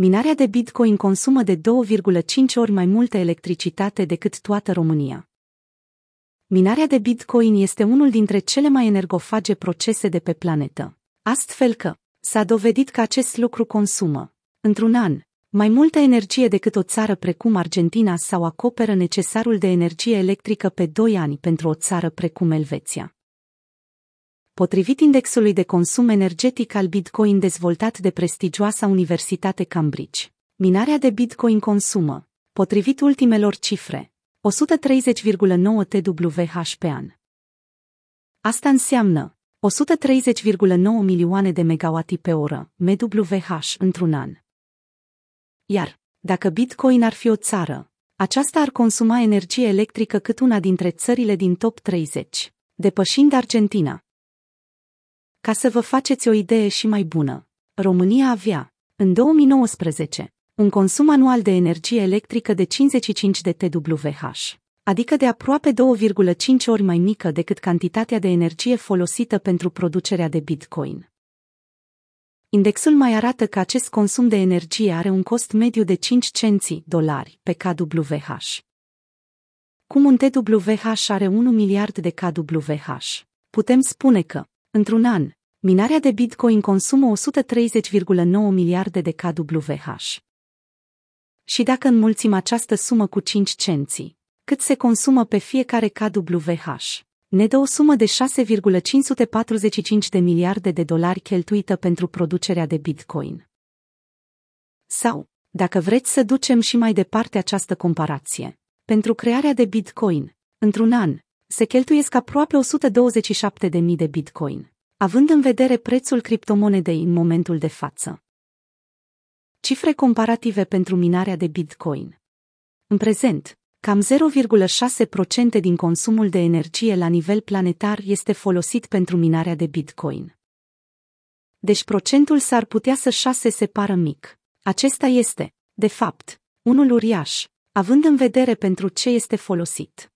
minarea de Bitcoin consumă de 2,5 ori mai multă electricitate decât toată România. Minarea de Bitcoin este unul dintre cele mai energofage procese de pe planetă. Astfel că s-a dovedit că acest lucru consumă, într-un an, mai multă energie decât o țară precum Argentina sau acoperă necesarul de energie electrică pe 2 ani pentru o țară precum Elveția. Potrivit indexului de consum energetic al Bitcoin dezvoltat de prestigioasa Universitate Cambridge, minarea de Bitcoin consumă, potrivit ultimelor cifre, 130,9 TWh pe an. Asta înseamnă 130,9 milioane de megawati pe oră, MWh, într-un an. Iar, dacă Bitcoin ar fi o țară, aceasta ar consuma energie electrică cât una dintre țările din top 30, depășind Argentina. Ca să vă faceți o idee și mai bună, România avea, în 2019, un consum anual de energie electrică de 55 de TWh, adică de aproape 2,5 ori mai mică decât cantitatea de energie folosită pentru producerea de Bitcoin. Indexul mai arată că acest consum de energie are un cost mediu de 5 cenți dolari pe kWh. Cum un TWh are 1 miliard de kWh, putem spune că, într-un an, minarea de Bitcoin consumă 130,9 miliarde de kWh. Și dacă înmulțim această sumă cu 5 cenți, cât se consumă pe fiecare kWh? ne dă o sumă de 6,545 de miliarde de dolari cheltuită pentru producerea de Bitcoin. Sau, dacă vreți să ducem și mai departe această comparație, pentru crearea de Bitcoin, într-un an, se cheltuiesc aproape 127.000 de Bitcoin, având în vedere prețul criptomonedei în momentul de față. Cifre comparative pentru minarea de Bitcoin. În prezent, Cam 0,6% din consumul de energie la nivel planetar este folosit pentru minarea de Bitcoin. Deci procentul s-ar putea să șase se pară mic. Acesta este, de fapt, unul uriaș, având în vedere pentru ce este folosit.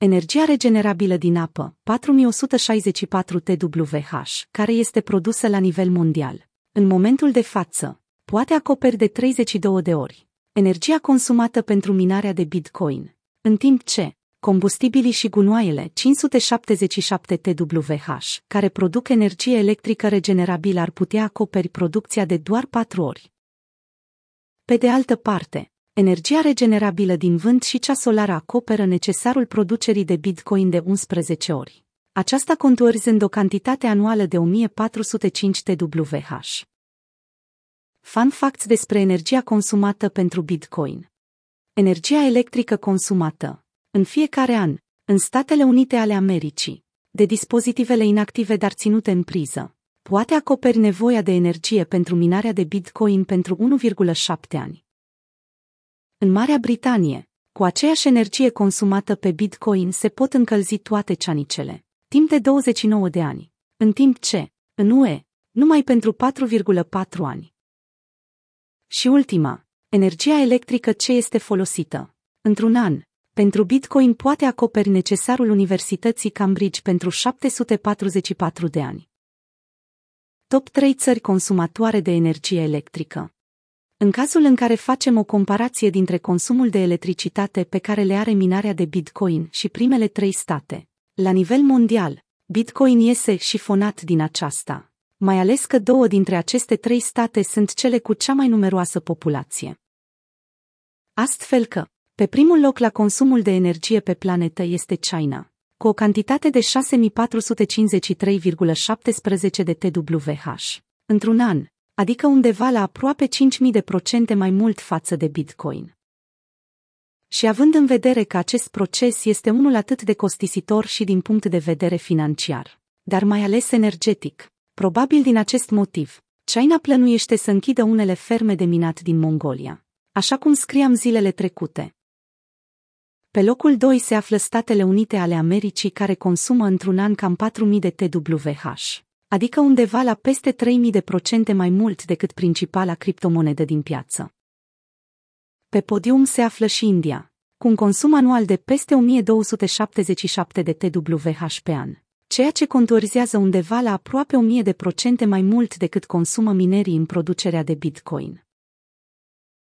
Energia regenerabilă din apă, 4164 TWh, care este produsă la nivel mondial, în momentul de față, poate acoperi de 32 de ori energia consumată pentru minarea de Bitcoin, în timp ce combustibilii și gunoaiele 577 TWh, care produc energie electrică regenerabilă ar putea acoperi producția de doar 4 ori. Pe de altă parte, energia regenerabilă din vânt și cea solară acoperă necesarul producerii de Bitcoin de 11 ori. Aceasta conturzând o cantitate anuală de 1405 TWh. Fun facts despre energia consumată pentru Bitcoin. Energia electrică consumată, în fiecare an, în Statele Unite ale Americii, de dispozitivele inactive dar ținute în priză, poate acoperi nevoia de energie pentru minarea de Bitcoin pentru 1,7 ani. În Marea Britanie, cu aceeași energie consumată pe Bitcoin se pot încălzi toate ceanicele, timp de 29 de ani, în timp ce, în UE, numai pentru 4,4 ani. Și ultima, energia electrică ce este folosită. Într-un an, pentru Bitcoin poate acoperi necesarul Universității Cambridge pentru 744 de ani. Top 3 țări consumatoare de energie electrică. În cazul în care facem o comparație dintre consumul de electricitate pe care le are minarea de Bitcoin și primele trei state, la nivel mondial, Bitcoin iese șifonat din aceasta mai ales că două dintre aceste trei state sunt cele cu cea mai numeroasă populație. Astfel că, pe primul loc la consumul de energie pe planetă este China, cu o cantitate de 6453,17 de TWh, într-un an, adică undeva la aproape 5000 de procente mai mult față de Bitcoin. Și având în vedere că acest proces este unul atât de costisitor și din punct de vedere financiar, dar mai ales energetic, Probabil din acest motiv, China plănuiește să închidă unele ferme de minat din Mongolia, așa cum scriam zilele trecute. Pe locul 2 se află Statele Unite ale Americii care consumă într-un an cam 4.000 de TWh, adică undeva la peste 3.000 de procente mai mult decât principala criptomonedă din piață. Pe podium se află și India, cu un consum anual de peste 1277 de TWh pe an, ceea ce contorizează undeva la aproape 1000 de procente mai mult decât consumă minerii în producerea de Bitcoin.